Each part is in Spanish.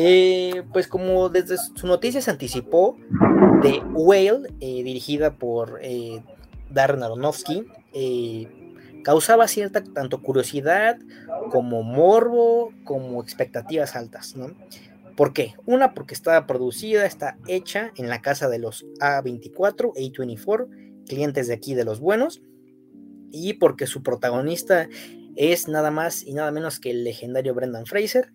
Eh, pues como desde su noticia se anticipó, The Whale, eh, dirigida por eh, Darren Aronofsky, causaba cierta tanto curiosidad como morbo, como expectativas altas, ¿no? ¿Por qué? Una, porque está producida, está hecha en la casa de los A24, A24, clientes de aquí de los buenos, y porque su protagonista es nada más y nada menos que el legendario Brendan Fraser,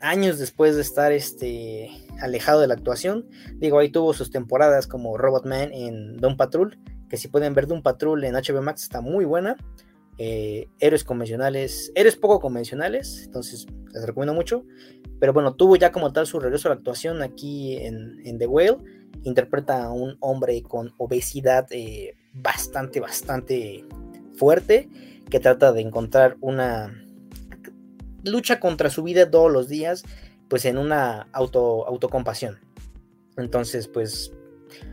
años después de estar este, alejado de la actuación. Digo, ahí tuvo sus temporadas como Robot Man en Doom Patrol, que si pueden ver Doom Patrol en HBO Max está muy buena. Eh, héroes convencionales, héroes poco convencionales, entonces les recomiendo mucho. Pero bueno, tuvo ya como tal su regreso a la actuación aquí en, The Whale. Interpreta a un hombre con obesidad eh, bastante, bastante fuerte, que trata de encontrar una lucha contra su vida todos los días, pues en una auto, autocompasión. Entonces, pues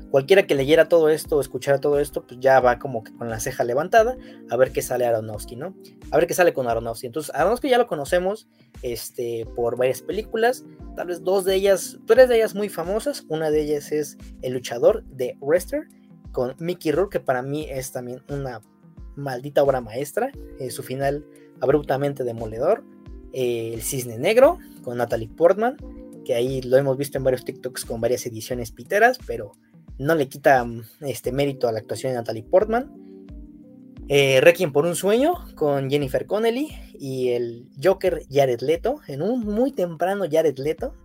cualquiera que leyera todo esto o escuchara todo esto, pues ya va como que con la ceja levantada a ver qué sale Aronofsky, ¿no? A ver qué sale con Aronofsky. Entonces, Aronofsky ya lo conocemos este, por varias películas, tal vez dos de ellas, tres de ellas muy famosas. Una de ellas es El luchador de Wrestler con Mickey Rourke, que para mí es también una maldita obra maestra. Eh, su final abruptamente demoledor. Eh, el Cisne Negro con Natalie Portman, que ahí lo hemos visto en varios TikToks con varias ediciones piteras, pero no le quita mm, este mérito a la actuación de Natalie Portman. Eh, Requiem por un sueño con Jennifer Connelly y el Joker Jared Leto, en un muy temprano Jared Leto.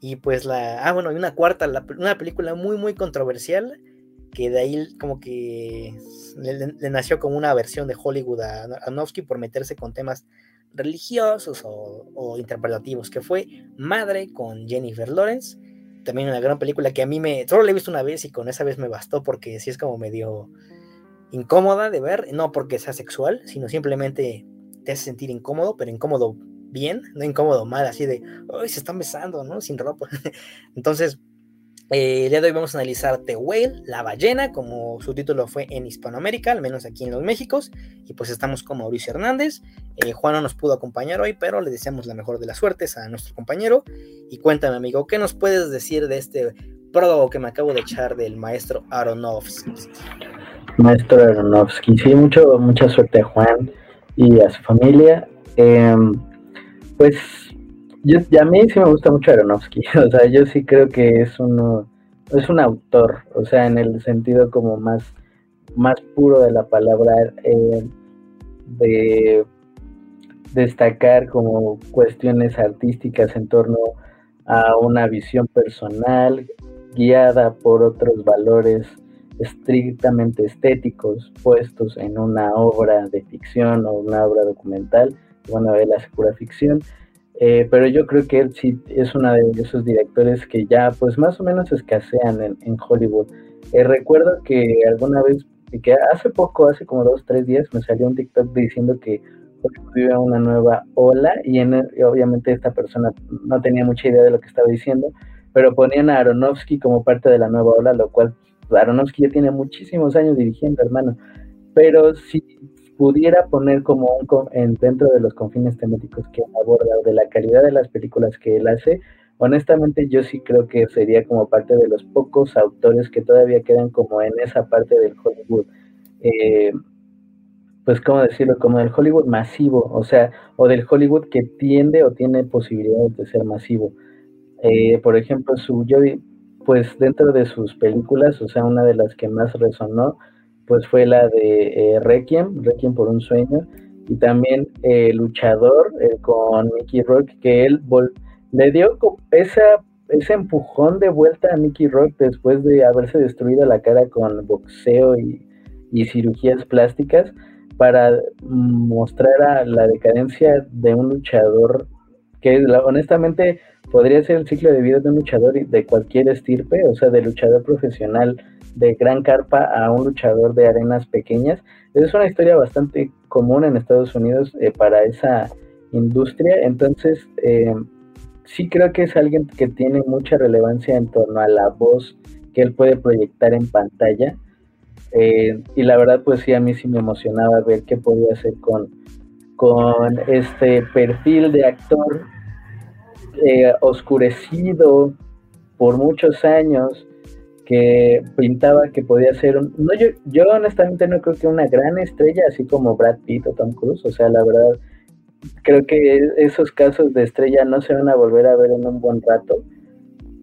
Y pues la. Ah, bueno, y una cuarta, una película muy, muy controversial, que de ahí como que le, nació como una versión de Hollywood a Aronofsky por meterse con temas religiosos o, interpretativos, que fue Madre con Jennifer Lawrence. También una gran película que a mí me. Solo la he visto una vez y con esa vez me bastó porque sí es como medio incómoda de ver. No porque sea sexual, sino simplemente te hace sentir incómodo, pero incómodo bien, no incómodo mal, así de. ¡Ay, se están besando, ¿no? Sin ropa. Entonces eh, el día de hoy vamos a analizar The Whale, la ballena, como su título fue en Hispanoamérica, al menos aquí en los Méxicos. Y pues estamos con Mauricio Hernández. Eh, Juan no nos pudo acompañar hoy, pero le deseamos la mejor de las suertes a nuestro compañero. Y cuéntame, amigo, ¿qué nos puedes decir de este prólogo que me acabo de echar del maestro Aronofsky? Maestro Aronofsky, sí, mucho, mucha suerte a Juan y a su familia. Em, pues yo, a mí sí me gusta mucho Aronofsky, o sea, yo sí creo que es uno, es un autor, o sea, en el sentido como más, más puro de la palabra, eh, de destacar como cuestiones artísticas en torno a una visión personal guiada por otros valores estrictamente estéticos puestos en una obra de ficción o una obra documental, bueno, de la pura ficción, eh, pero yo creo que él sí es uno de esos directores que ya pues más o menos escasean en, Hollywood. Eh, recuerdo que alguna vez, que hace poco, hace como dos, tres días, me salió un TikTok diciendo que Hollywood vive una nueva ola y, en, obviamente esta persona no tenía mucha idea de lo que estaba diciendo, pero ponían a Aronofsky como parte de la nueva ola, lo cual pues, Aronofsky ya tiene muchísimos años dirigiendo, hermano. Pero sí, pudiera poner como un en, dentro de los confines temáticos que aborda o de la calidad de las películas que él hace, honestamente yo sí creo que sería como parte de los pocos autores que todavía quedan como en esa parte del Hollywood. Eh, pues, ¿cómo decirlo? Como del Hollywood masivo, o sea, o del Hollywood que tiende o tiene posibilidades de ser masivo. Eh, por ejemplo, su, yo, pues dentro de sus películas, o sea, una de las que más resonó pues fue la de eh, Requiem, Requiem por un sueño, y también eh, Luchador eh, con Mickey Rock, que él le dio esa, ese empujón de vuelta a Mickey Rock después de haberse destruido la cara con boxeo y, cirugías plásticas para mostrar a la decadencia de un luchador que honestamente podría ser el ciclo de vida de un luchador de cualquier estirpe, o sea, de luchador profesional de gran carpa a un luchador de arenas pequeñas. Es una historia bastante común en Estados Unidos eh, para esa industria, entonces eh, sí creo que es alguien que tiene mucha relevancia en torno a la voz que él puede proyectar en pantalla. Eh, y la verdad, pues sí, a mí sí me emocionaba ver qué podía hacer con, con este perfil de actor oscurecido por muchos años, que pintaba que podía ser un... No, yo, yo honestamente no creo que una gran estrella, así como Brad Pitt o Tom Cruise, o sea, la verdad, creo que esos casos de estrella no se van a volver a ver en un buen rato,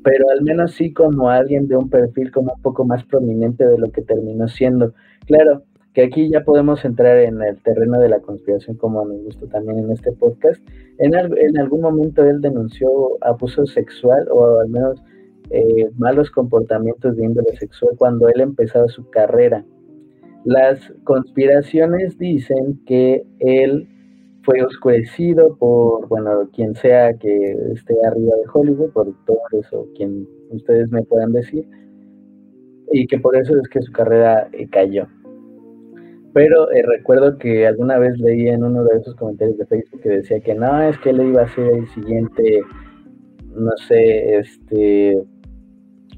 pero al menos sí como alguien de un perfil como un poco más prominente de lo que terminó siendo. Claro, que aquí ya podemos entrar en el terreno de la conspiración, como me gusta también en este podcast. En, en algún momento él denunció abuso sexual o al menos eh, malos comportamientos de índole sexual cuando él empezaba su carrera. Las conspiraciones dicen que él fue oscurecido por, bueno, quien sea que esté arriba de Hollywood, productores o quien ustedes me puedan decir, y que por eso es que su carrera eh, cayó. Pero eh, recuerdo que alguna vez leí en uno de esos comentarios de Facebook que decía que no, es que él iba a ser el siguiente, no sé, este,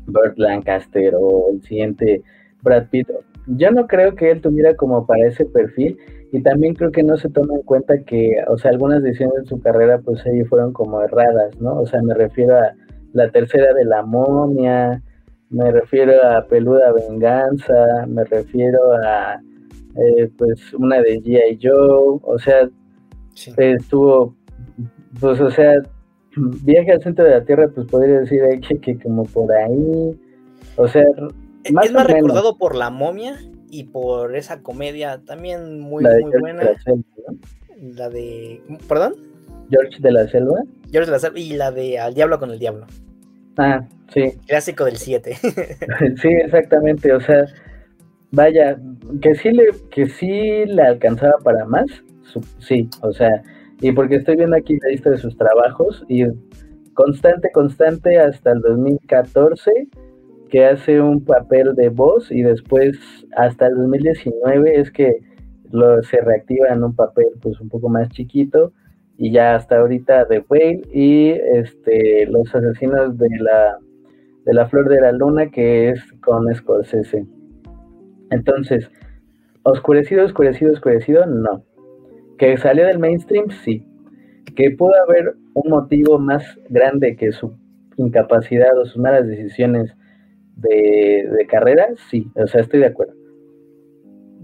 Burt Lancaster o el siguiente Brad Pitt. Yo no creo que él tuviera como para ese perfil y también creo que no se toma en cuenta que, o sea, algunas decisiones de su carrera pues ahí fueron como erradas, ¿no? O sea, me refiero a la tercera de la momia, me refiero a Peluda Venganza, me refiero a eh, pues una de G.I. Joe, o sea, estuvo, pues o sea, viaje al centro de la Tierra, pues podría decir que, que como por ahí, o sea, más es más recordado por la momia y por esa comedia también muy, muy buena. La, selva, la de, perdón. George de la Selva. George de la Selva y la de Al Diablo con el Diablo. Ah, sí. Clásico del 7. sí, exactamente, o sea, vaya, que sí le, que sí le alcanzaba para más, sí, o sea, y porque estoy viendo aquí la lista de sus trabajos y constante, constante hasta el 2014 que hace un papel de voz y después hasta el 2019 es que lo, se reactiva en un papel pues un poco más chiquito y ya hasta ahorita The Whale y este los asesinos de la de la flor de la luna que es con Scorsese. Entonces oscurecido oscurecido oscurecido no que salió del mainstream, sí. Que pudo haber un motivo más grande que su incapacidad o sus malas decisiones de, carrera, sí, o sea, estoy de acuerdo.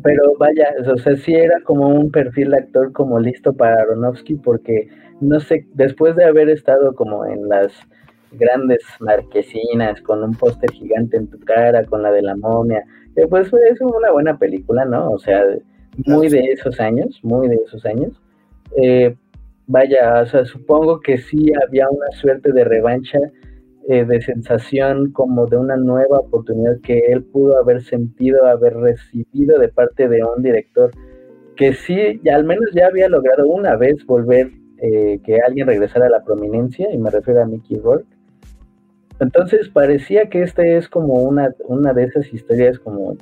Pero vaya, o sea, sí era como un perfil de actor como listo para Aronofsky, porque no sé, después de haber estado como en las grandes marquesinas, con un póster gigante en tu cara, con la de la momia, eh, pues es una buena película, ¿no? O sea, muy de esos años, muy de esos años. Eh, vaya, o sea, supongo que sí había una suerte de revancha, eh, de sensación como de una nueva oportunidad que él pudo haber sentido, haber recibido de parte de un director que sí, ya al menos ya había logrado una vez volver eh, que alguien regresara a la prominencia, y me refiero a Mickey Rourke. Entonces parecía que este es como una, una de esas historias como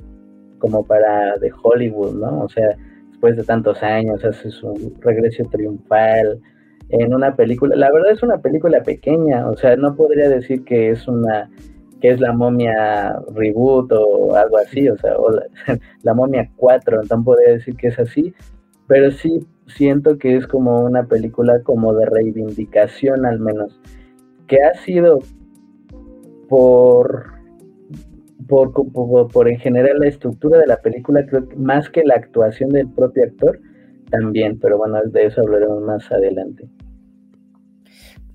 como para de Hollywood, ¿no? O sea, después de tantos años hace su regreso triunfal en una película. La verdad es una película pequeña, o sea, no podría decir que es una que es la momia reboot o algo así, o sea, o la, momia 4, no podría decir que es así, pero sí siento que es como una película como de reivindicación al menos, que ha sido por por, por, en general la estructura de la película, creo que más que la actuación del propio actor, también, pero bueno, de eso hablaremos más adelante.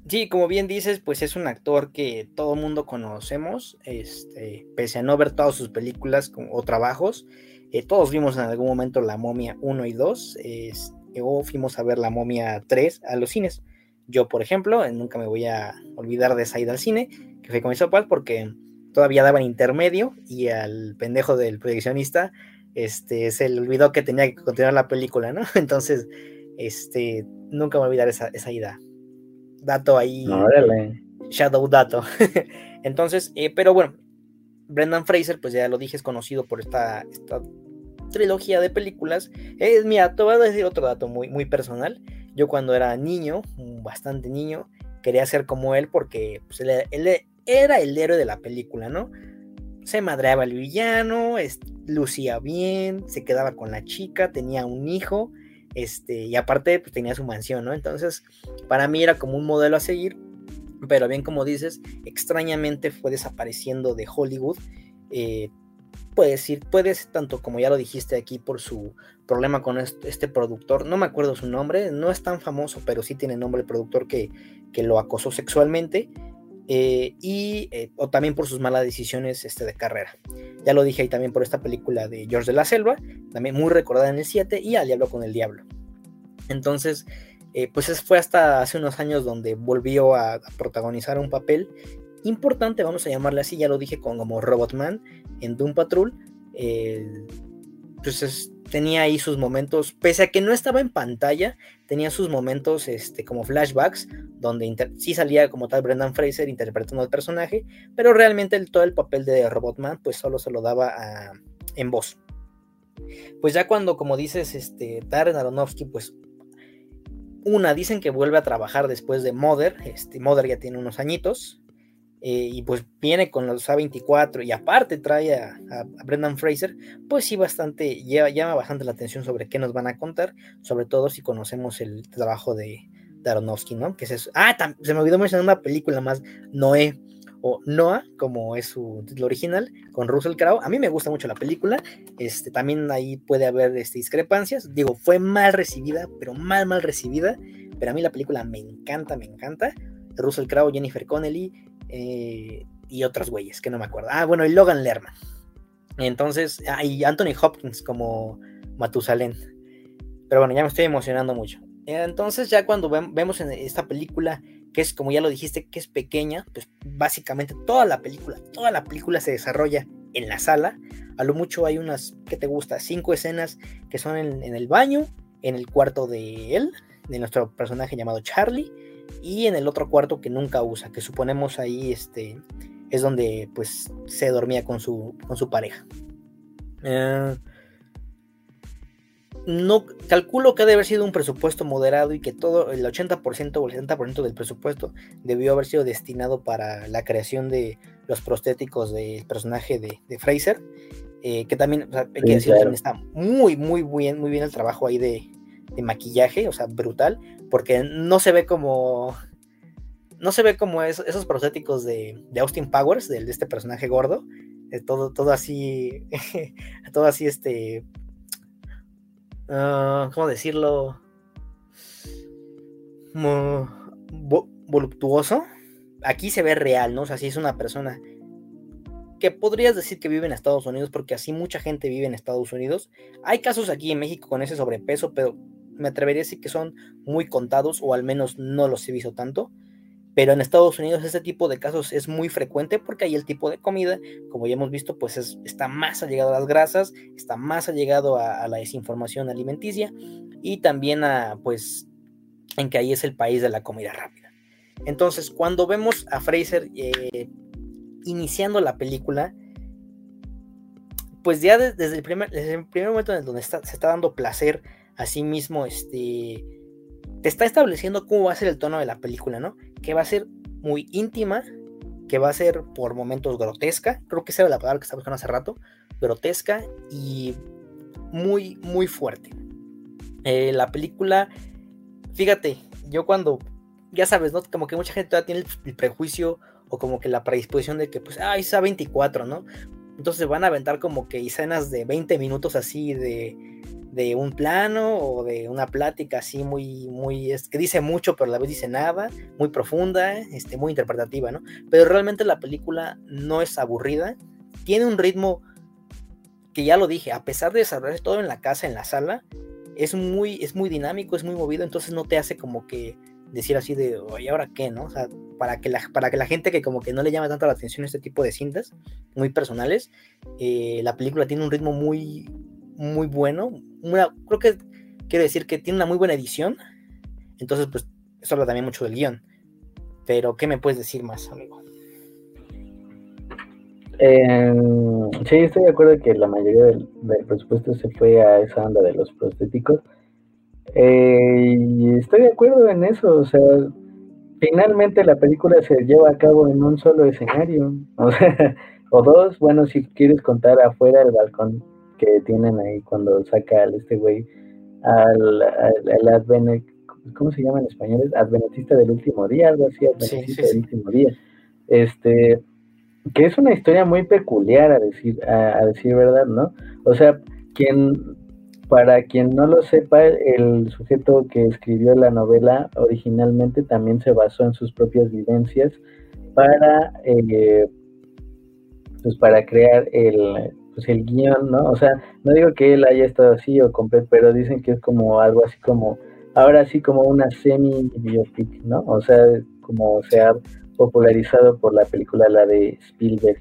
Sí, como bien dices, pues es un actor que todo el mundo conocemos, este, pese a no ver todas sus películas o trabajos, eh, todos vimos en algún momento La Momia 1 y 2, o fuimos a ver La Momia 3 a los cines. Yo, por ejemplo, nunca me voy a olvidar de esa ida al cine, que fue con mis papás, porque todavía daban intermedio y al pendejo del proyeccionista este, se le olvidó que tenía que continuar la película, ¿no? Entonces, este, nunca me voy a olvidar esa, esa ida. Dato ahí. Shadow dato. Entonces, eh, pero bueno, Brendan Fraser, pues ya lo dije, es conocido por esta, esta trilogía de películas. Es, mira, te voy a decir otro dato muy, muy personal. Yo cuando era niño, bastante niño, quería ser como él porque pues, él, él, era el héroe de la película, ¿no? Se madreaba el villano, lucía bien, se quedaba con la chica, tenía un hijo, este, y aparte pues, tenía su mansión, ¿no? Entonces, para mí era como un modelo a seguir. pero bien como dices, extrañamente fue desapareciendo de Hollywood. Eh, puede decir, puedes, tanto como ya lo dijiste aquí, por su problema con este, productor, no me acuerdo su nombre, no es tan famoso, pero sí tiene nombre el productor que, que lo acosó sexualmente. Eh, y eh, o también por sus malas decisiones este, de carrera. Ya lo dije ahí también por esta película de George de la Selva, también muy recordada en el 7, y Al Diablo con el Diablo. Entonces, eh, pues fue hasta hace unos años donde volvió a, protagonizar un papel importante, vamos a llamarle así, ya lo dije, como Robotman en Doom Patrol. pues tenía ahí sus momentos, pese a que no estaba en pantalla, tenía sus momentos este, como flashbacks, donde sí salía como tal Brendan Fraser interpretando al personaje, pero realmente todo el papel de Robotman pues solo se lo daba en voz. Pues ya cuando, como dices, este, Darren Aronofsky pues una, dicen que vuelve a trabajar después de Mother. Este, Mother ya tiene unos añitos. Eh, y pues viene con los A24 y aparte trae a, Brendan Fraser, pues sí bastante, llama bastante la atención sobre qué nos van a contar, sobre todo si conocemos el trabajo de, Aronofsky, ¿no? Que es. Ah, se me olvidó mencionar una película más, Noé, o Noah, como es su título original, con Russell Crowe. A mí me gusta mucho la película. Este, también ahí puede haber este, discrepancias. Digo, fue mal recibida, pero mal, mal recibida. Pero a mí la película me encanta, me encanta. Russell Crowe, Jennifer Connelly eh, y otros güeyes que no me acuerdo. Ah, bueno, y Logan Lerman. Entonces, ah, y Anthony Hopkins como Matusalén. Pero bueno, ya me estoy emocionando mucho. Entonces, ya cuando vemos en esta película que es como ya lo dijiste, que es pequeña, pues básicamente toda la película, toda la película se desarrolla en la sala. A lo mucho hay unas, ¿qué te gusta? Cinco escenas que son en, el baño, en el cuarto de él, de nuestro personaje llamado Charlie, y en el otro cuarto que nunca usa, que suponemos ahí este, es donde pues se dormía con su, con su pareja. Eh, no calculo que ha de haber sido un presupuesto moderado y que todo el 80% o el 70% del presupuesto debió haber sido destinado para la creación de los prostéticos del personaje de, Fraser, eh, que también, hay que decir, está muy, muy bien, muy bien el trabajo ahí de, maquillaje, o sea, brutal, porque no se ve como, no se ve como esos prostéticos de, Austin Powers, de, este personaje gordo, eh, todo, todo así, todo así, este Ah, ¿cómo decirlo? voluptuoso. Aquí se ve real, ¿no? O sea, si es una persona que podrías decir que vive en Estados Unidos, porque así mucha gente vive en Estados Unidos. Hay casos aquí en México con ese sobrepeso, pero me atrevería a decir que son muy contados, o al menos no los he visto tanto. Pero en Estados Unidos este tipo de casos es muy frecuente porque ahí el tipo de comida, como ya hemos visto, pues está más allegado a las grasas, está más allegado a, a la desinformación alimenticia y también a, pues, en que ahí es el país de la comida rápida. Entonces, cuando vemos a Fraser eh, iniciando la película, pues ya desde, el primer, momento en el donde se está dando placer a sí mismo, este, te está estableciendo cómo va a ser el tono de la película, ¿no? que va a ser muy íntima, que va a ser por momentos grotesca, creo que esa era la palabra que estaba buscando hace rato, grotesca y muy, muy fuerte. Eh, la película, fíjate, yo cuando, ya sabes, ¿no? Como que mucha gente todavía tiene el, prejuicio o como que la predisposición de que, pues, ah, es 24, ¿no? Entonces van a aventar como que escenas de 20 minutos así de de un plano o de una plática así muy, muy, es, que dice mucho pero a la vez dice nada, muy profunda, este, muy interpretativa, ¿no? Pero realmente la película no es aburrida, tiene un ritmo que ya lo dije, a pesar de desarrollar todo en la casa, en la sala, es muy, es muy dinámico, es muy movido, entonces no te hace como que decir así de, oye, ¿ahora qué, no? O sea, para que, la, para que la gente que como que no le llama tanto la atención este tipo de cintas, muy personales, eh, la película tiene un ritmo muy, muy bueno. creo que quiero decir que tiene una muy buena edición. Entonces, pues, eso habla también mucho del guion. Pero, ¿qué me puedes decir más, amigo? Em, sí, estoy de acuerdo que la mayoría del, presupuesto se fue a esa onda de los prostéticos. Eh, y estoy de acuerdo en eso, o sea, finalmente la película se lleva a cabo en un solo escenario, o, o dos, bueno, si quieres contar afuera el balcón que tienen ahí cuando saca al este güey al, al, ¿cómo se llama en español? Adventista del último día, algo así, Adventista del último día. Este, que es una historia muy peculiar a decir, a, decir verdad, ¿no? O sea, quien, para quien no lo sepa, el sujeto que escribió la novela originalmente también se basó en sus propias vivencias para, eh, pues para crear el, pues el guion, ¿no? O sea, no digo que él haya estado así o completo, pero dicen que es como algo así como, ahora sí como una semi-biopic, ¿no? O sea, como se ha popularizado por la película, la de Spielberg.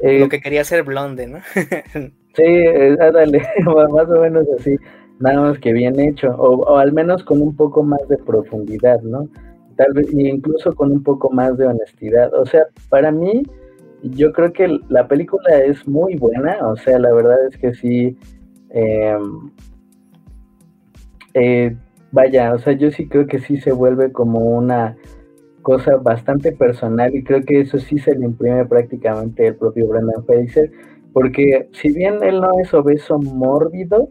Eh, Lo que quería hacer Blonde, ¿no? sí, eh, dale, más o menos así, nada más que bien hecho, o, al menos con un poco más de profundidad, ¿no? Tal vez, incluso con un poco más de honestidad. O sea, para mí, yo creo que la película es muy buena, o sea, la verdad es que sí, em, eh, vaya, o sea, yo sí creo que sí se vuelve como una cosa bastante personal y creo que eso sí se le imprime prácticamente el propio Brendan Fraser, porque si bien él no es obeso mórbido,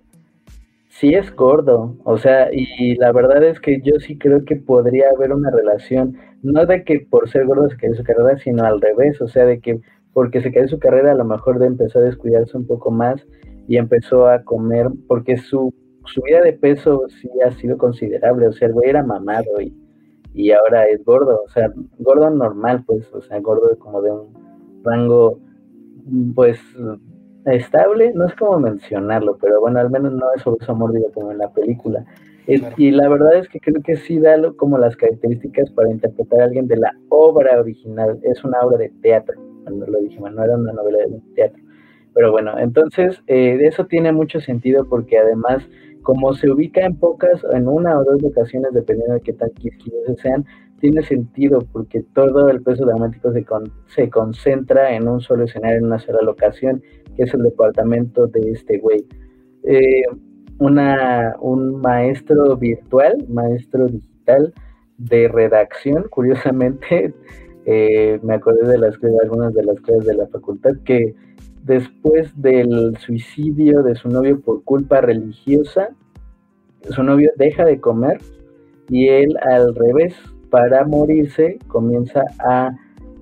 sí es gordo, o sea, y la verdad es que yo sí creo que podría haber una relación, no de que por ser gordo se cayó su carrera, sino al revés, o sea, de que porque se cayó su carrera a lo mejor de empezó a descuidarse un poco más y empezó a comer, porque su subida de peso sí ha sido considerable, o sea, el güey era mamado y, y ahora es gordo, o sea, gordo normal, pues, o sea, gordo como de un rango, pues, estable, no es como mencionarlo, pero bueno, al menos no es obeso mórbido como en la película. Y la verdad es que creo que sí da como las características para interpretar a alguien de la obra original. Es una obra de teatro, cuando lo dijimos, no era una novela de teatro. Pero bueno, entonces eh, eso tiene mucho sentido porque además como se ubica en pocas, en una o dos ocasiones, dependiendo de qué tan quisquillosos sean, tiene sentido porque todo el peso dramático se, se concentra en un solo escenario, en una sola locación, que es el departamento de este güey. Eh, una, un maestro virtual, maestro digital de redacción, curiosamente, eh, me acordé de las algunas de las clases de la facultad, que después del suicidio de su novio por culpa religiosa, su novio deja de comer y él al revés, para morirse, comienza a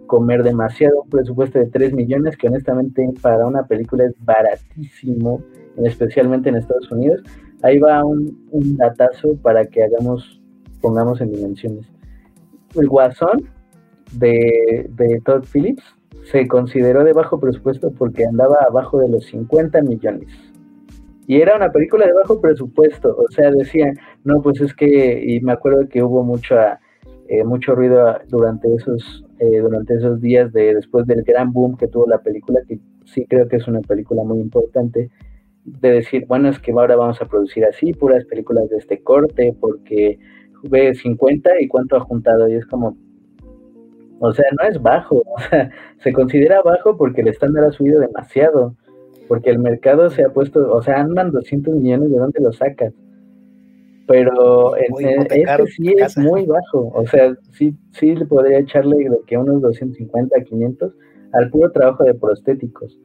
comer demasiado, un presupuesto de 3 millones, que honestamente para una película es baratísimo, especialmente en Estados Unidos. Ahí va un, un datazo para que hagamos, pongamos en dimensiones. El Guasón de, de Todd Phillips se consideró de bajo presupuesto porque andaba abajo de los 50 millones. Y era una película de bajo presupuesto, o sea, decían, no, pues es que, y me acuerdo que hubo mucho, eh, mucho ruido durante esos, eh, durante esos días de después del gran boom que tuvo la película, que sí creo que es una película muy importante, de decir, bueno, es que ahora vamos a producir así, puras películas de este corte, porque ve 50 y cuánto ha juntado, y es como, o sea, no es bajo, o sea, se considera bajo porque el estándar ha subido demasiado, porque el mercado se ha puesto, o sea, andan 200 millones, ¿de dónde lo sacas? Pero este sí es muy bajo, o sea, sí, sí le podría echarle de que unos 250 a 500 al puro trabajo de prostéticos.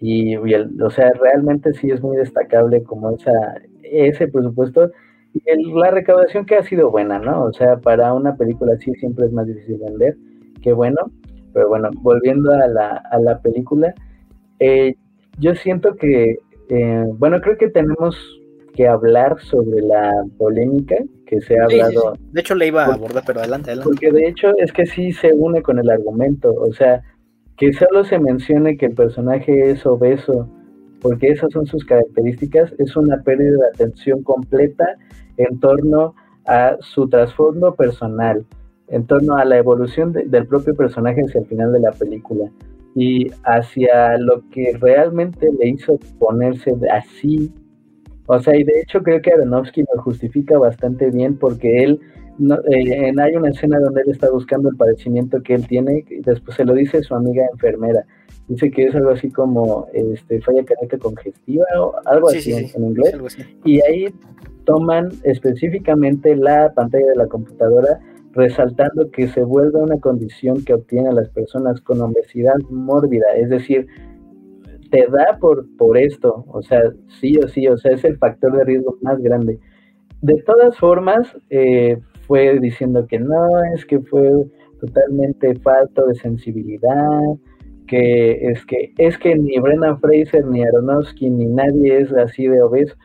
Y, el, o sea, realmente sí es muy destacable como esa, ese presupuesto y la recaudación que ha sido buena, ¿no? O sea, para una película así siempre es más difícil vender qué bueno. Pero bueno, volviendo a la, a la película, eh, yo siento que, eh, bueno, creo que tenemos que hablar sobre la polémica que se ha hablado. De hecho, le iba a abordar, pero adelante, adelante. Porque de hecho es que sí se une con el argumento, o sea, que solo se mencione que el personaje es obeso, porque esas son sus características, es una pérdida de atención completa en torno a su trasfondo personal en torno a la evolución del propio personaje hacia el final de la película y hacia lo que realmente le hizo ponerse así. O sea, y de hecho creo que Aronofsky lo justifica bastante bien porque él, eh, hay una escena donde él está buscando el padecimiento que él tiene y después se lo dice a su amiga enfermera. Dice que es algo así como este, falla cardíaca congestiva o algo así en, inglés. Y ahí toman específicamente la pantalla de la computadora resaltando que se vuelve una condición que obtienen las personas con obesidad mórbida, es decir, da por, por esto, o sea, sí o sí, o sea, es el factor de riesgo más grande. de todas formas, eh, fue diciendo que no, es que fue totalmente falto de sensibilidad, que es que es que ni Brendan Fraser, ni Aronofsky, ni nadie es así de obeso.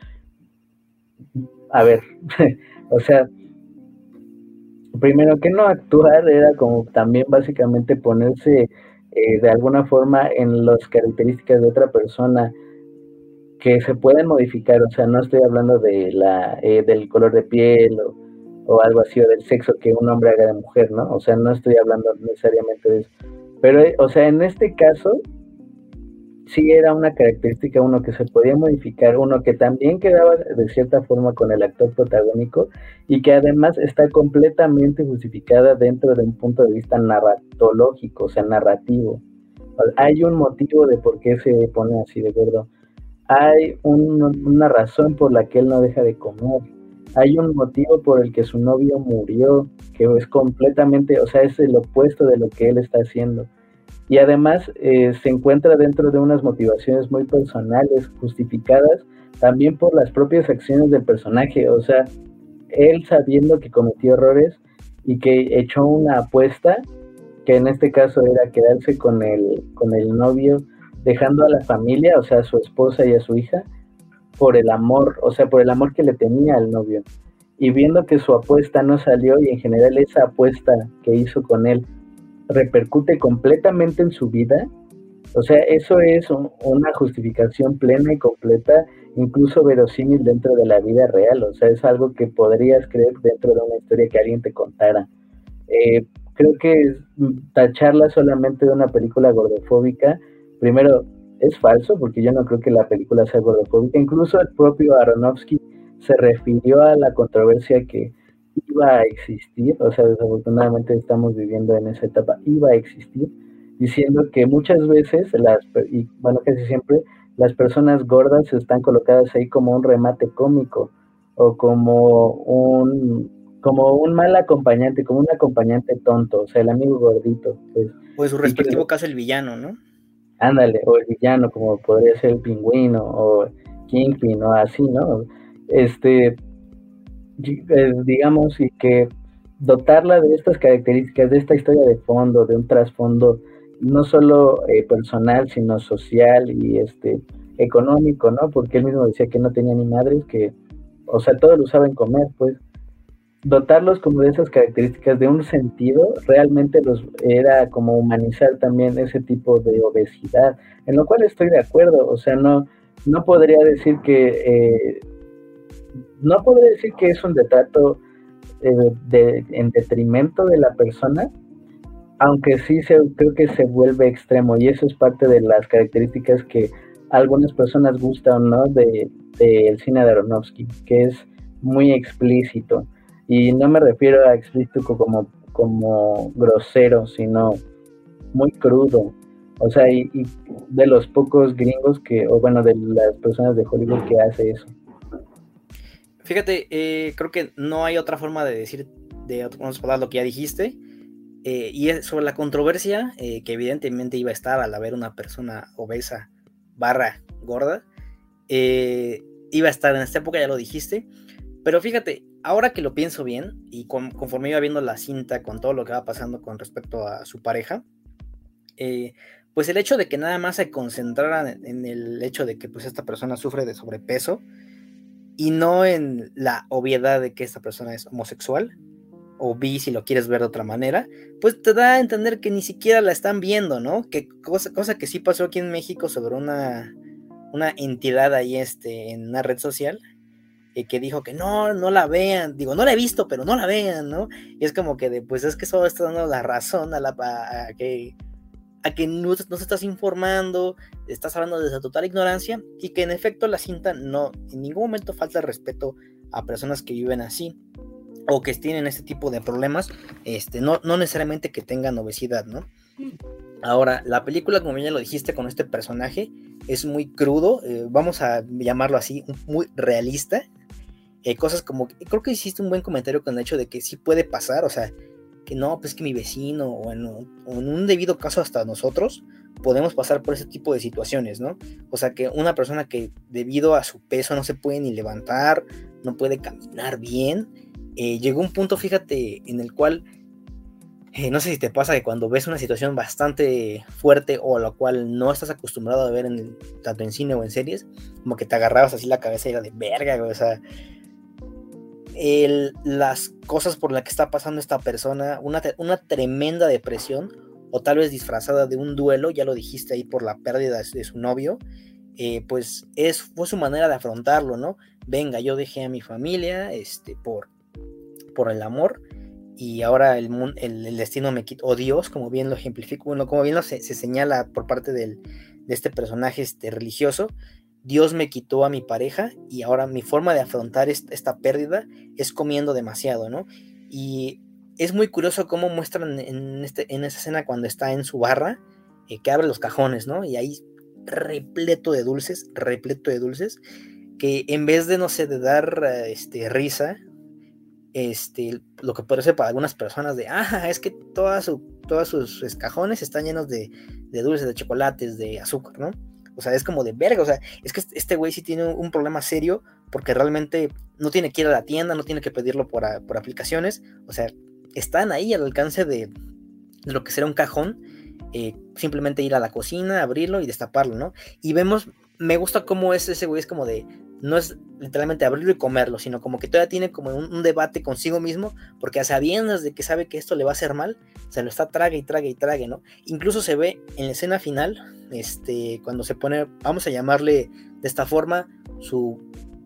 A ver, o sea, primero que no actuar era como también básicamente ponerse eh, de alguna forma en las características de otra persona que se pueden modificar, o sea, no estoy hablando de la eh, del color de piel o, o, algo así, o del sexo que un hombre haga de mujer, ¿no? O sea, no estoy hablando necesariamente de eso. Pero, eh, o sea, en este caso, sí era una característica, uno que se podía modificar, uno que también quedaba de cierta forma con el actor protagónico y que además está completamente justificada dentro de un punto de vista narratológico, o sea, narrativo. Hay un motivo de por qué se pone así de gordo hay una razón por la que él no deja de comer, hay un motivo por el que su novio murió, que es completamente, o sea, es el opuesto de lo que él está haciendo. Y además eh, se encuentra dentro de unas motivaciones muy personales, justificadas también por las propias acciones del personaje. O sea, él sabiendo que cometió errores y que echó una apuesta, que en este caso era quedarse con el, con el novio dejando a la familia, o sea, a su esposa y a su hija, por el amor, o sea, por el amor que le tenía al novio. Y viendo que su apuesta no salió y en general esa apuesta que hizo con él repercute completamente en su vida, o sea, eso es una justificación plena y completa, incluso verosímil dentro de la vida real, o sea, es algo que podrías creer dentro de una historia que alguien te contara. Eh, creo que tacharla solamente de una película gordofóbica primero, es falso, porque yo no creo que la película sea gordofóbica. Incluso el propio Aronofsky se refirió a la controversia que iba a existir, o sea, desafortunadamente estamos viviendo en esa etapa, iba a existir, diciendo que muchas veces, las, y bueno, casi siempre, las personas gordas están colocadas ahí como un remate cómico o como un como un mal acompañante, como un acompañante tonto, o sea, el amigo gordito. Pues, pues su respectivo caso el villano, ¿no? ándale, o el villano, como podría ser el pingüino, o Kingpin, o así, ¿no? Este, digamos, y que dotarla de estas características, de esta historia de fondo, de un trasfondo, no solo eh, personal, sino social y este económico, ¿no? Porque él mismo decía que no tenía ni madres, que, o sea, todo lo usaba en comer, pues dotarlos como de esas características de un sentido, realmente los era como humanizar también ese tipo de obesidad, en lo cual estoy de acuerdo, o sea, no, no podría decir que eh, no podría decir que es un retrato eh, de, en detrimento de la persona, aunque sí se, creo que se vuelve extremo y eso es parte de las características que algunas personas gustan ¿no? del de, cine de Aronofsky, que es muy explícito y no me refiero a explícito como, como grosero, sino muy crudo. O sea, y, de los pocos gringos que, o bueno, de las personas de Hollywood que hace eso. Fíjate, eh, creo que no hay otra forma de decir, de otras palabras, lo que ya dijiste. Eh, y es sobre la controversia eh, que evidentemente iba a estar al haber una persona obesa barra gorda. iba a estar en esta época, ya lo dijiste. Pero fíjate, ahora que lo pienso bien y conforme iba viendo la cinta con todo lo que va pasando con respecto a su pareja, pues el hecho de que nada más se concentraran en el hecho de que pues esta persona sufre de sobrepeso y no en la obviedad de que esta persona es homosexual o bi si lo quieres ver de otra manera, pues te da a entender que ni siquiera la están viendo, ¿no? Que cosa, cosa que sí pasó aquí en México sobre una, una entidad ahí este, en una red social que dijo que no, no la vean, digo, no la he visto, pero no la vean, ¿no? Y es como que, de, pues es que eso está dando la razón a, la, a, que, a que no, no, se estás informando, estás hablando de esa total ignorancia y que en efecto la cinta no, en ningún momento falta respeto a personas que viven así o que tienen este tipo de problemas, este, no, no necesariamente que tengan obesidad, ¿no? Ahora, la película, como ya lo dijiste, con este personaje es muy crudo, eh, vamos a llamarlo así, muy realista, eh, cosas como, creo que hiciste un buen comentario con el hecho de que sí puede pasar, o sea, que no, pues que mi vecino o en, un debido caso hasta nosotros podemos pasar por ese tipo de situaciones, ¿no? O sea, que una persona que debido a su peso no se puede ni levantar no puede caminar bien. Eh, llegó un punto, fíjate, en el cual eh, no sé si te pasa que cuando ves una situación bastante fuerte o a la cual no estás acostumbrado a ver en tanto en cine o en series, como que te agarrabas así la cabeza y era de verga, o sea, las cosas por las que está pasando esta persona, una, una, tremenda depresión, o tal vez disfrazada de un duelo, ya lo dijiste ahí por la pérdida de, su novio, eh, pues es, fue su manera de afrontarlo, ¿no? Venga, yo dejé a mi familia este, por, por el amor y ahora el, el, destino me quitó, o Dios, como bien lo ejemplifico, bueno, como bien lo se, señala por parte del, de este personaje este, religioso, Dios me quitó a mi pareja y ahora mi forma de afrontar esta, pérdida es comiendo demasiado, ¿no? Y es muy curioso cómo muestran en, este, en esa escena cuando está en su barra, eh, que abre los cajones, ¿no? Y ahí repleto de dulces, repleto de dulces, que en vez de, no sé, de dar este, risa este, lo que ser para algunas personas de, ah, es que todas todos sus cajones están llenos de, dulces, de chocolates, de azúcar, ¿no? O sea, es como de verga, o sea, es que este güey sí tiene un, problema serio porque realmente no tiene que ir a la tienda, no tiene que pedirlo por, aplicaciones, o sea, están ahí al alcance de, lo que será un cajón, eh, simplemente ir a la cocina, abrirlo y destaparlo, ¿no? Y vemos, me gusta cómo es ese güey, es como de, no es literalmente abrirlo y comerlo, sino como que todavía tiene como un, debate consigo mismo, porque a sabiendas de que sabe que esto le va a hacer mal, se lo está trague y trague y trague, ¿no? Incluso se ve en la escena final, este, cuando se pone, vamos a llamarle de esta forma, su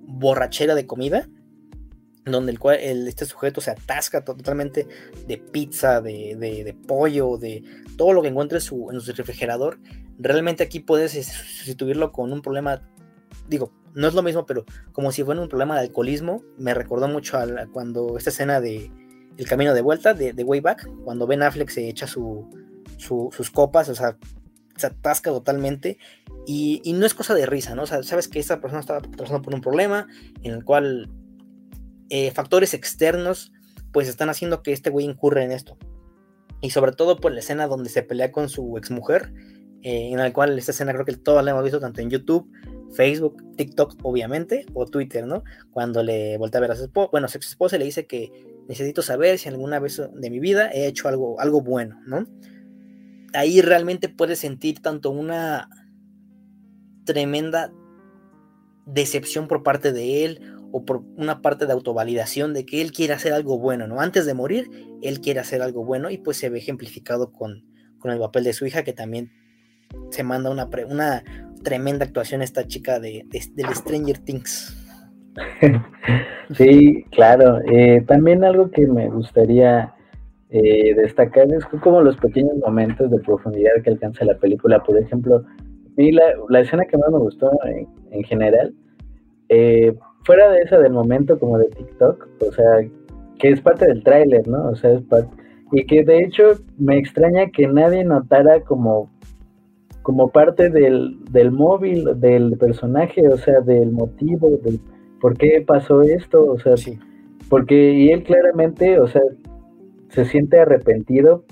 borrachera de comida, donde el cual este sujeto se atasca totalmente de pizza, de, de, pollo, de todo lo que encuentre en su, en su refrigerador. Realmente aquí puedes sustituirlo con un problema, digo, no es lo mismo, pero como si fuera un problema de alcoholismo, me recordó mucho a, cuando esta escena de El Camino de Vuelta, de, de Way Back, cuando Ben Affleck se echa su, sus copas, o sea, se atasca totalmente y, no es cosa de risa, ¿no? O sea, sabes que esta persona está pasando por un problema en el cual eh, factores externos pues están haciendo que este güey incurra en esto. Y sobre todo por la escena donde se pelea con su exmujer, eh, en la cual esta escena creo que todos la hemos visto tanto en YouTube Facebook, TikTok, obviamente, o Twitter, ¿no? Cuando le voltea a ver a su esposa, bueno, su esposa le dice que necesito saber si alguna vez de mi vida he hecho algo, algo bueno, ¿no? Ahí realmente puedes sentir tanto una tremenda decepción por parte de él o por una parte de autovalidación de que él quiere hacer algo bueno, ¿no? Antes de morir, él quiere hacer algo bueno y pues se ve ejemplificado con, con el papel de su hija que también se manda una, una, tremenda actuación esta chica de, del Stranger Things. sí, claro. Eh, también algo que me gustaría eh, destacar es como los pequeños momentos de profundidad que alcanza la película. Por ejemplo, la, la escena que más me gustó en, general, eh, fuera de esa del momento como de TikTok, o sea, que es parte del tráiler, ¿no? O sea, es parte, y que de hecho me extraña que nadie notara como como parte del, del móvil, del personaje, o sea, del motivo, del por qué pasó esto, o sea, sí. porque y él claramente, o sea, se siente arrepentido,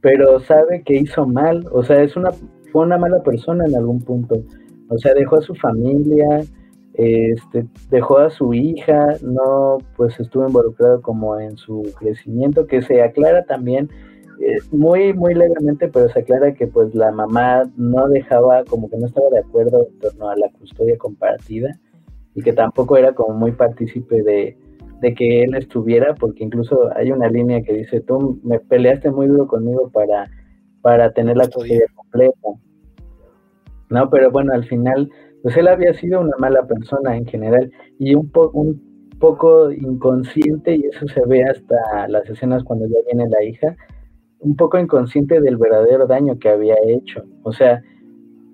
pero sabe que hizo mal, o sea, es una fue una mala persona en algún punto, o sea, dejó a su familia, este, dejó a su hija, no, pues estuvo involucrado como en su crecimiento, que se aclara también eh, muy, muy levemente, pero se aclara que pues la mamá no dejaba, como que no estaba de acuerdo en torno a la custodia compartida y que tampoco era como muy partícipe de, que él estuviera, porque incluso hay una línea que dice, tú me peleaste muy duro conmigo para, para tener la custodia completa. No, pero bueno, al final, pues él había sido una mala persona en general y un, po un poco inconsciente, y eso se ve hasta las escenas cuando ya viene la hija, un poco inconsciente del verdadero daño que había hecho. O sea,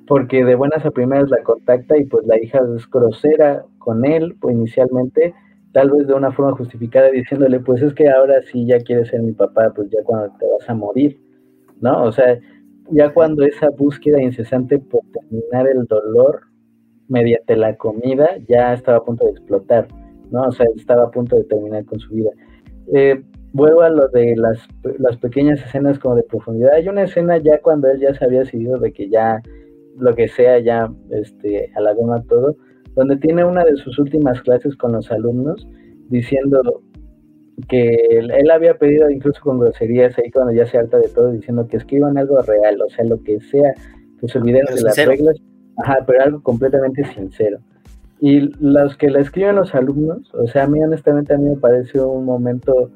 porque de buenas a primeras la contacta y pues la hija es grosera con él, pues inicialmente, tal vez de una forma justificada, diciéndole, pues es que ahora sí ya quieres ser mi papá, pues ya cuando te vas a morir, ¿no? O sea, ya cuando esa búsqueda incesante por terminar el dolor mediante la comida ya estaba a punto de explotar, ¿no? O sea, estaba a punto de terminar con su vida. Eh, vuelvo a lo de las, las pequeñas escenas como de profundidad. Hay una escena ya cuando él ya se había decidido de que ya lo que sea ya este, a la goma todo, donde tiene una de sus últimas clases con los alumnos diciendo que él, había pedido incluso con groserías ahí cuando ya se harta de todo, diciendo que escriban algo real, o sea, lo que sea, que se olviden de las reglas, ajá, pero algo completamente sincero. Y los que la escriben los alumnos, o sea, a mí honestamente a mí me parece un momento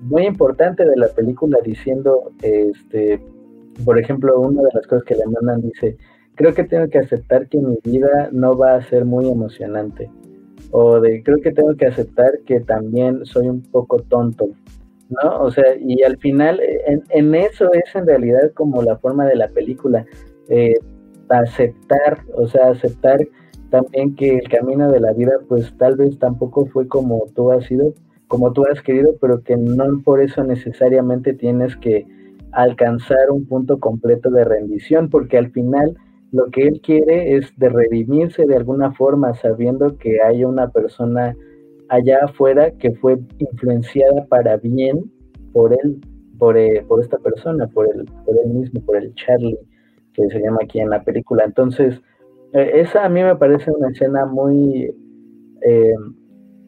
muy importante de la película diciendo, este, por ejemplo, una de las cosas que le mandan dice, creo que tengo que aceptar que mi vida no va a ser muy emocionante. O de, creo que tengo que aceptar que también soy un poco tonto. ¿No? O sea, y al final, en, en eso es en realidad como la forma de la película. Eh, aceptar, o sea, aceptar también que el camino de la vida, pues tal vez tampoco fue como tú has sido, como tú has querido, pero que no por eso necesariamente tienes que alcanzar un punto completo de rendición, porque al final lo que él quiere es de redimirse de alguna forma, sabiendo que hay una persona allá afuera que fue influenciada para bien por él, por, eh, por esta persona, por él, por él mismo, por el Charlie, que se llama aquí en la película. Entonces, eh, esa a mí me parece una escena muy, eh,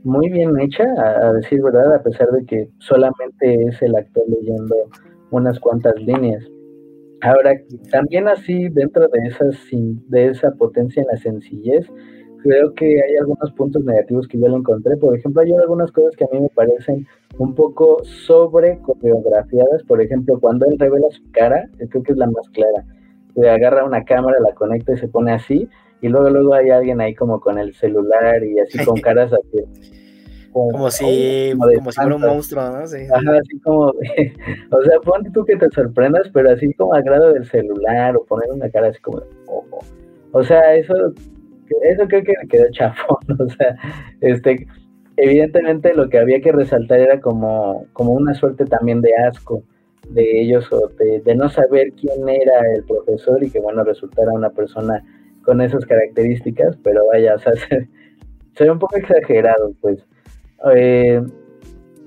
muy bien hecha, a, decir verdad, a pesar de que solamente es el actor leyendo unas cuantas líneas. Ahora, también así, dentro de, esas, de esa potencia en la sencillez, creo que hay algunos puntos negativos que yo le encontré. Por ejemplo, hay algunas cosas que a mí me parecen un poco sobre coreografiadas. Por ejemplo, cuando él revela su cara, creo que es la más clara. Le agarra una cámara, la conecta y se pone así. Y luego, luego hay alguien ahí como con el celular y así con caras así como, si, como, fuera un monstruo, ¿no? Sí. Ajá, así como, o sea, ponte tú que te sorprendas, pero así como al grado del celular o poner una cara así como, o sea, eso, eso creo que me quedó chafón, o sea, este, evidentemente lo que había que resaltar era como, como una suerte también de asco de ellos o de, de no saber quién era el profesor y que bueno resultara una persona con esas características, pero vaya, o sea, se, ve un poco exagerado, pues. Eh,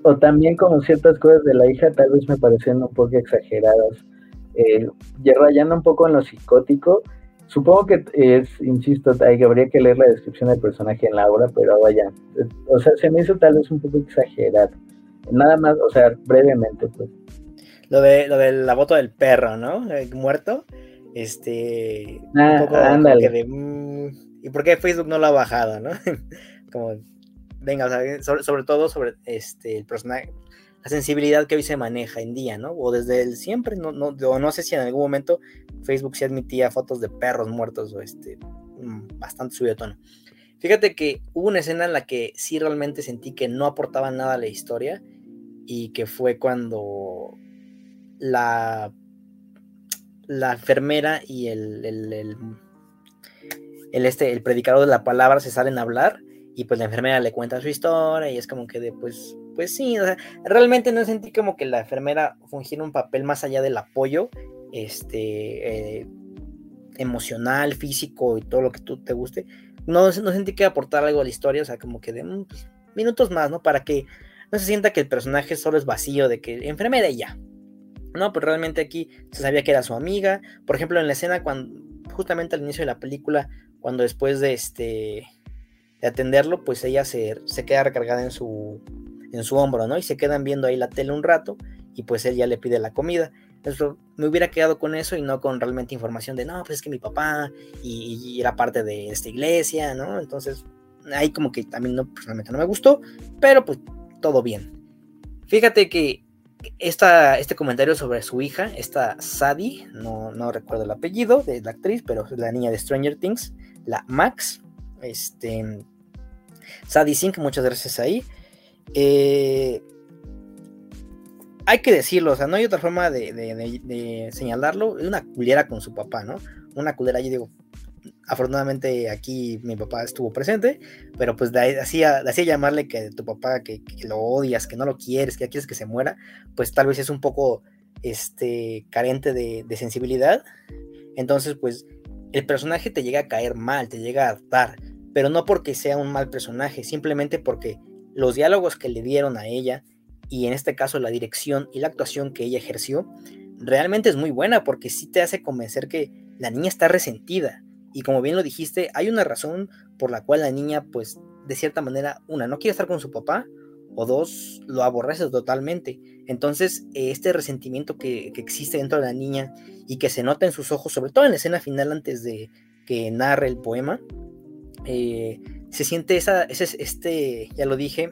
o también como ciertas cosas de la hija tal vez me parecen un poco exageradas. Eh, ya rayando un poco en lo psicótico, supongo que es, insisto, hay, habría que leer la descripción del personaje en la obra, pero vaya, o sea, se me hizo tal vez un poco exagerado. Nada más, o sea, brevemente, pues. Lo de, lo de la foto del perro, ¿no? muerto. Este. Ah, ándale. Mm, ¿Y por qué Facebook no lo ha bajado, no? como venga, sobre, todo sobre este, el personaje, la sensibilidad que hoy se maneja en día, ¿no? O desde el siempre, no, no, no sé si en algún momento Facebook sí admitía fotos de perros muertos o este, mm, bastante subido tono. Fíjate que hubo una escena en la que sí realmente sentí que no aportaba nada a la historia y que fue cuando la, la enfermera y el, el, el, este, el predicador de la palabra se salen a hablar y pues la enfermera le cuenta su historia y es como que de pues, pues sí, o sea, realmente no sentí como que la enfermera fungiera un papel más allá del apoyo, este, eh, emocional, físico y todo lo que tú te guste. No, no sentí que aportar algo a la historia, o sea, como que de mm, pues, minutos más, ¿no? Para que no se sienta que el personaje solo es vacío, de que enfermera y ya. No, pero realmente aquí se sabía que era su amiga. Por ejemplo, en la escena cuando, justamente al inicio de la película, cuando después de este, de atenderlo, pues ella se, queda recargada en su, en su hombro, ¿no? Y se quedan viendo ahí la tele un rato y pues él ya le pide la comida. Eso, me hubiera quedado con eso y no con realmente información de, no, pues es que mi papá y, era parte de esta iglesia, ¿no? Entonces, ahí como que también no, personalmente no me gustó, pero pues todo bien. Fíjate que esta, este comentario sobre su hija, esta Sadie, no, no recuerdo el apellido de la actriz, pero es la niña de Stranger Things, la Max, este, Sadie Sink, muchas gracias ahí. Eh, hay que decirlo, o sea, no hay otra forma de, señalarlo. Es una culera con su papá, ¿no? Una culera, yo digo, afortunadamente aquí mi papá estuvo presente, pero pues de hacía llamarle que tu papá, que, lo odias, que no lo quieres, que quieres que se muera, pues tal vez es un poco este, carente de, de sensibilidad. Entonces, pues el personaje te llega a caer mal, te llega a hartar pero no porque sea un mal personaje, simplemente porque los diálogos que le dieron a ella, y en este caso la dirección y la actuación que ella ejerció, realmente es muy buena porque sí te hace convencer que la niña está resentida. Y como bien lo dijiste, hay una razón por la cual la niña, pues, de cierta manera, una, no quiere estar con su papá, o dos, lo aborrece totalmente. Entonces, este resentimiento que, existe dentro de la niña y que se nota en sus ojos, sobre todo en la escena final antes de que narre el poema, eh, se siente esa, ese, este, ya lo dije,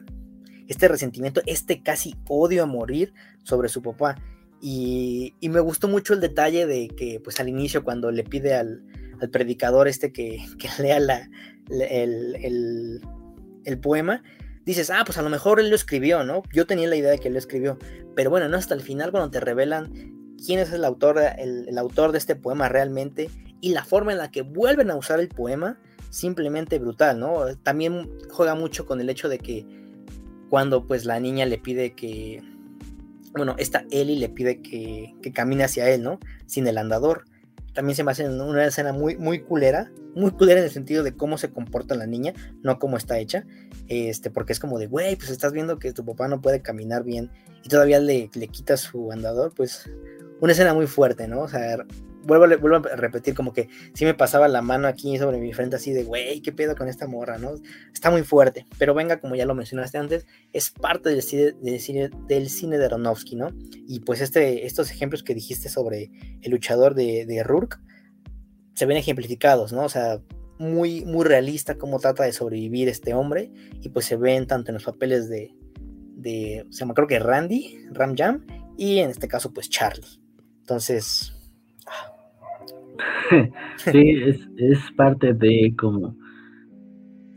este resentimiento, este casi odio a morir sobre su papá. Y, me gustó mucho el detalle de que, pues al inicio, cuando le pide al, predicador este que, lea la, el, el, poema, dices, ah, pues a lo mejor él lo escribió, ¿no? Yo tenía la idea de que él lo escribió, pero bueno, no hasta el final cuando te revelan quién es el autor, el, autor de este poema realmente y la forma en la que vuelven a usar el poema, simplemente brutal, ¿no? También juega mucho con el hecho de que cuando pues la niña le pide que, bueno, esta Ellie le pide que, que camine hacia él, ¿no? Sin el andador también se me hace una escena muy, muy culera, muy culera en el sentido de cómo se comporta la niña, no cómo está hecha, este, porque es como de, güey, pues estás viendo que tu papá no puede caminar bien y todavía le, le quitas su andador, pues una escena muy fuerte, ¿no? O sea, vuelvo, a repetir, como que sí me pasaba la mano aquí sobre mi frente así de, güey, ¿qué pedo con esta morra, no? Está muy fuerte, pero venga, como ya lo mencionaste antes, es parte del cine, del cine, del cine de Aronofsky, ¿no? Y pues este, estos ejemplos que dijiste sobre el luchador de, de Rourke se ven ejemplificados, ¿no? O sea, muy, muy realista cómo trata de sobrevivir este hombre y pues se ven tanto en los papeles de, de se me creo que Randy, Ram Jam y en este caso pues Charlie. Entonces, sí, es, es parte de como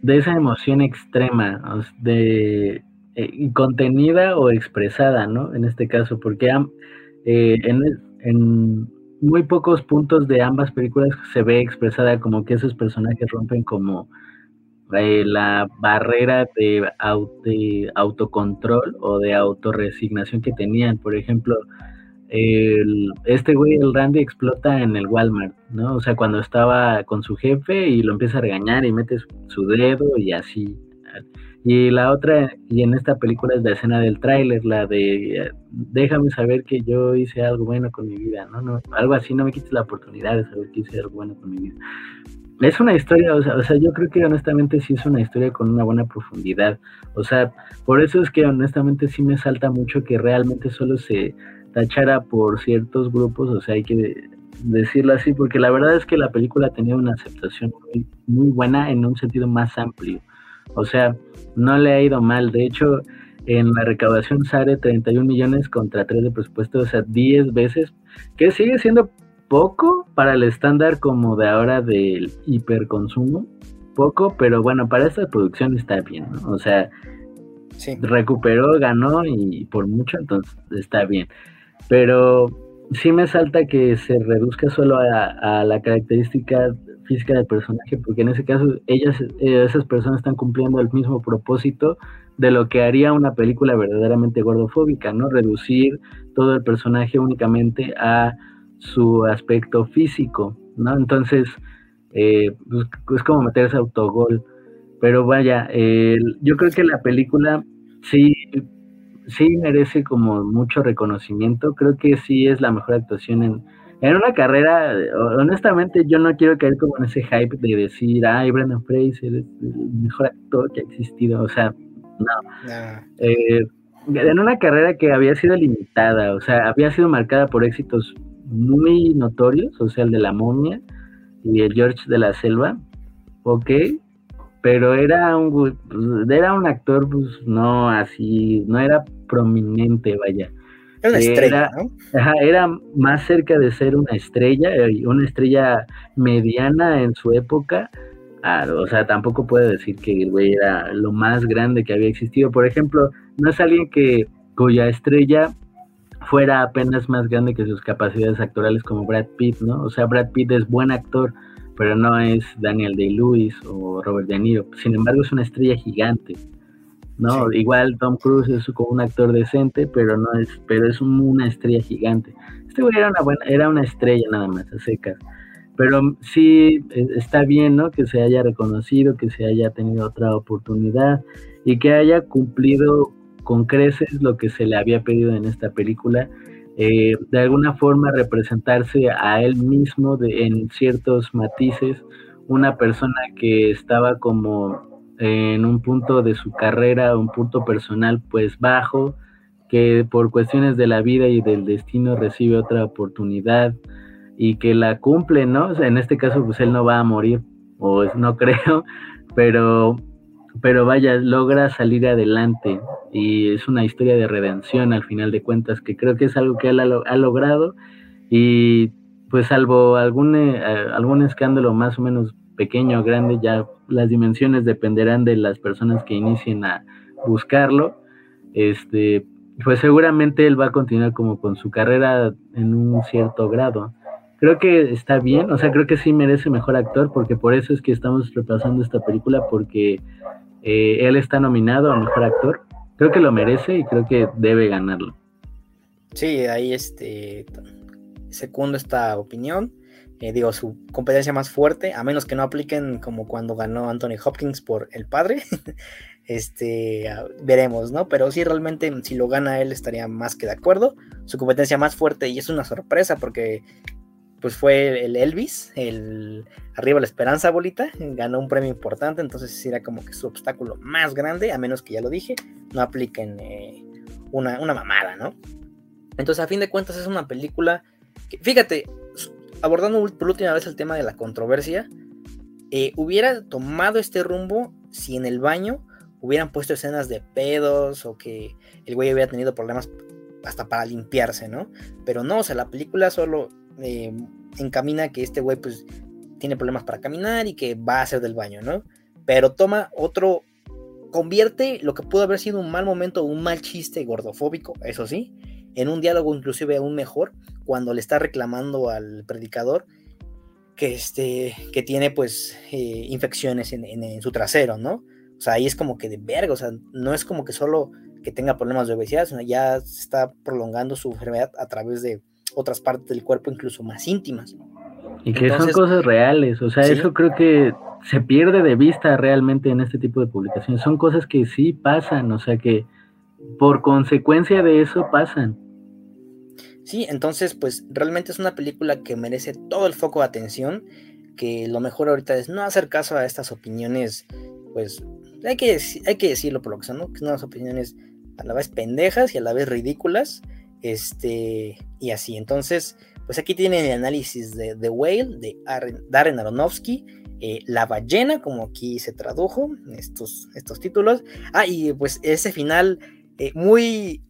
de esa emoción extrema, de eh, contenida o expresada, ¿no? En este caso, porque eh, en, muy pocos puntos de ambas películas se ve expresada como que esos personajes rompen como eh, la barrera de, de, autocontrol o de autorresignación que tenían. Por ejemplo, este güey, el Randy, explota en el Walmart, ¿no? O sea, cuando estaba con su jefe y lo empieza a regañar y mete su, dedo y así. Y la otra, y en esta película es la escena del tráiler, la de déjame saber que yo hice algo bueno con mi vida, ¿no? no algo así, no me quites la oportunidad de saber que hice algo bueno con mi vida. Es una historia, o sea, o sea, yo creo que honestamente sí es una historia con una buena profundidad. O sea, por eso es que honestamente sí me salta mucho que realmente solo se tachara por ciertos grupos, o sea, hay que decirlo así, porque la verdad es que la película tenía una aceptación muy, muy buena en un sentido más amplio. O sea, no le ha ido mal. De hecho, en la recaudación sale 31 millones contra 3 de presupuesto, o sea, 10 veces, que sigue siendo poco para el estándar como de ahora del hiperconsumo, poco, pero bueno, para esta producción está bien, ¿no? O sea, recuperó, ganó y por mucho, entonces está bien pero sí me salta que se reduzca solo a, la característica física del personaje, porque en ese caso ellas, eh, esas personas están cumpliendo el mismo propósito de lo que haría una película verdaderamente gordofóbica, ¿no? Reducir todo el personaje únicamente a su aspecto físico, ¿no? Entonces, eh, pues, es como meterse autogol. Pero vaya, yo creo que la película sí sí merece como mucho reconocimiento. Creo que sí es la mejor actuación en, en una carrera. Honestamente, yo no quiero caer como en ese hype de decir, ay, Brendan Fraser es el mejor actor que ha existido. O sea, no. Eh, en una carrera que había sido limitada, o sea, había sido marcada por éxitos muy notorios, o sea, el de la momia y el George de la selva, ok, pero era un pues, era un actor pues no así no era prominente vaya. Era una estrella ¿no? ajá, era más cerca de ser una estrella eh, una estrella mediana en su época ah, o sea tampoco puede decir que el güey era lo más grande que había existido. Por ejemplo no es alguien que cuya estrella fuera apenas más grande que sus capacidades actorales como Brad Pitt no o sea Brad Pitt es buen actor pero no es Daniel Day-Lewis o Robert De Niro. Sin embargo, es una estrella gigante. ¿no? Igual Tom Cruise es como un actor decente, pero no es, pero es una estrella gigante. Este güey era una buena, era una estrella nada más, a secas. Pero sí e, está bien, ¿no? Que se haya reconocido, que se haya tenido otra oportunidad y que haya cumplido con creces lo que se le había pedido en esta película eh, de alguna forma representarse a él mismo de, en ciertos matices, una persona que estaba como en un punto de su carrera, un punto personal pues bajo, que por cuestiones de la vida y del destino recibe otra oportunidad y que la cumple, ¿no? en este caso pues él no va a morir, o no creo, pero, pero vaya, logra salir adelante y es una historia de redención al final de cuentas, que creo que es algo que él ha, logrado y pues salvo algún, eh, algún escándalo más o menos pequeño o grande, ya las dimensiones dependerán de las personas que inicien a buscarlo. Este, pues seguramente él va a continuar como con su carrera en un cierto grado. Creo que está bien, o sea, creo que sí merece mejor actor, porque por eso es que estamos repasando esta película, porque eh, él está nominado a mejor actor. Creo que lo merece y creo que debe ganarlo. Sí, ahí este segundo esta opinión. Eh, digo, su competencia más fuerte, a menos que no apliquen como cuando ganó Anthony Hopkins por El Padre. este, veremos, ¿no? Pero sí, realmente, si lo gana él, estaría más que de acuerdo. Su competencia más fuerte, y es una sorpresa porque pues fue el Elvis, el Arriba la Esperanza Bolita, ganó un premio importante, entonces era como que su obstáculo más grande, a menos que ya lo dije, no apliquen eh, una, una mamada, ¿no? Entonces, a fin de cuentas, es una película fíjate, abordando por última vez el tema de la controversia, eh, hubiera tomado este rumbo si en el baño hubieran puesto escenas de pedos o que el güey hubiera tenido problemas hasta para limpiarse, ¿no? Pero no, o sea, la película solo eh, encamina que este güey pues tiene problemas para caminar y que va a hacer del baño, ¿no? Pero toma otro, convierte lo que pudo haber sido un mal momento, un mal chiste gordofóbico, eso sí, en un diálogo inclusive aún mejor, cuando le está reclamando al predicador que, este, que tiene pues eh, infecciones en, su trasero, ¿no? O sea, ahí es como que de verga, o sea, no es como que solo que tenga problemas de obesidad, sino ya se está prolongando su enfermedad a través de otras partes del cuerpo, incluso más íntimas. Y que son cosas reales, o sea, eso creo que se pierde de vista realmente en este tipo de publicaciones. Son cosas que sí pasan, o sea, que por consecuencia de eso pasan. Sí, entonces pues realmente es una película que merece todo el foco de atención, que lo mejor ahorita es no hacer caso a estas opiniones, pues hay que, hay que decirlo por lo que son, ¿no? Que son unas opiniones a la vez pendejas y a la vez ridículas, este, y así. Entonces, pues aquí tienen el análisis de The Whale, de Darren Aronofsky, eh, La ballena, como aquí se tradujo, estos, estos títulos. Ah, y pues ese final eh, muy,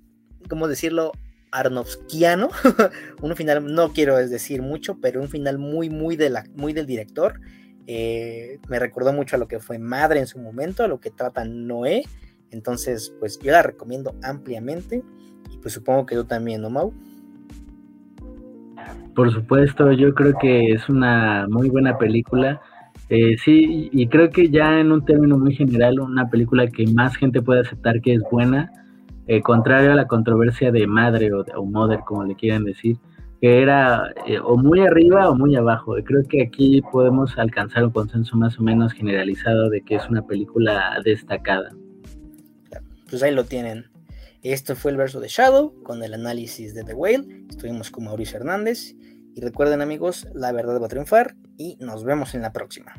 ¿cómo decirlo? Arnofskiano, un final, no quiero decir mucho, pero un final muy, muy, de la, muy del director. Eh, me recordó mucho a lo que fue Madre en su momento, a lo que trata Noé. Entonces, pues yo la recomiendo ampliamente. Y pues supongo que tú también, ¿no, Mau? Por supuesto, yo creo que es una muy buena película. Eh, sí, y creo que ya en un término muy general, una película que más gente puede aceptar que es buena eh, contrario a la controversia de madre o, o mother, como le quieran decir, que era eh, o muy arriba o muy abajo. Creo que aquí podemos alcanzar un consenso más o menos generalizado de que es una película destacada. Pues ahí lo tienen. Esto fue el verso de Shadow con el análisis de The Whale. Estuvimos con Mauricio Hernández. Y recuerden amigos, la verdad va a triunfar y nos vemos en la próxima.